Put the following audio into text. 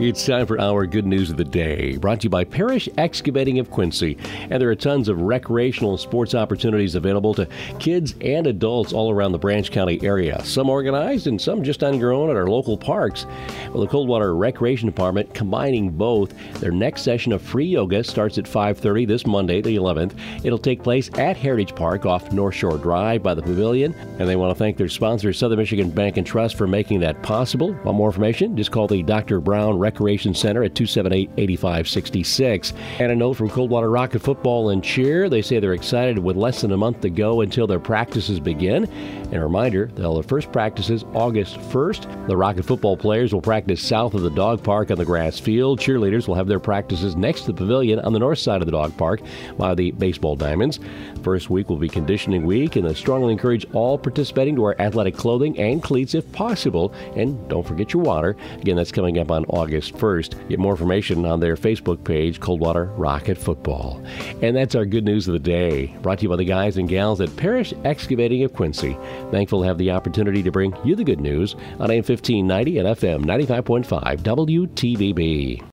It's time for our good news of the day, brought to you by Parish Excavating of Quincy. And there are tons of recreational and sports opportunities available to kids and adults all around the Branch County area. Some organized and some just on your own at our local parks. Well, the Coldwater Recreation Department combining both. Their next session of free yoga starts at 5:30 this Monday, the 11th. It'll take place at Heritage Park off North Shore Drive by the Pavilion, and they want to thank their sponsor, Southern Michigan Bank and Trust, for making that possible. Want more information? Just call the Dr. Brown Recreation Center at 278 8566. And a note from Coldwater Rocket Football and Cheer. They say they're excited with less than a month to go until their practices begin. And a reminder, they'll have first practices August 1st. The Rocket football players will practice south of the dog park on the grass field. Cheerleaders will have their practices next to the pavilion on the north side of the dog park by the baseball diamonds. First week will be conditioning week, and they strongly encourage all participating to wear athletic clothing and cleats if possible. And don't forget your water. Again, that's coming up on August 1st. Get more information on their Facebook page, Coldwater Rocket Football. And that's our good news of the day, brought to you by the guys and gals at Parish Excavating of Quincy. Thankful to have the opportunity to bring you the good news on AM 1590 and FM 95.5 WTVB.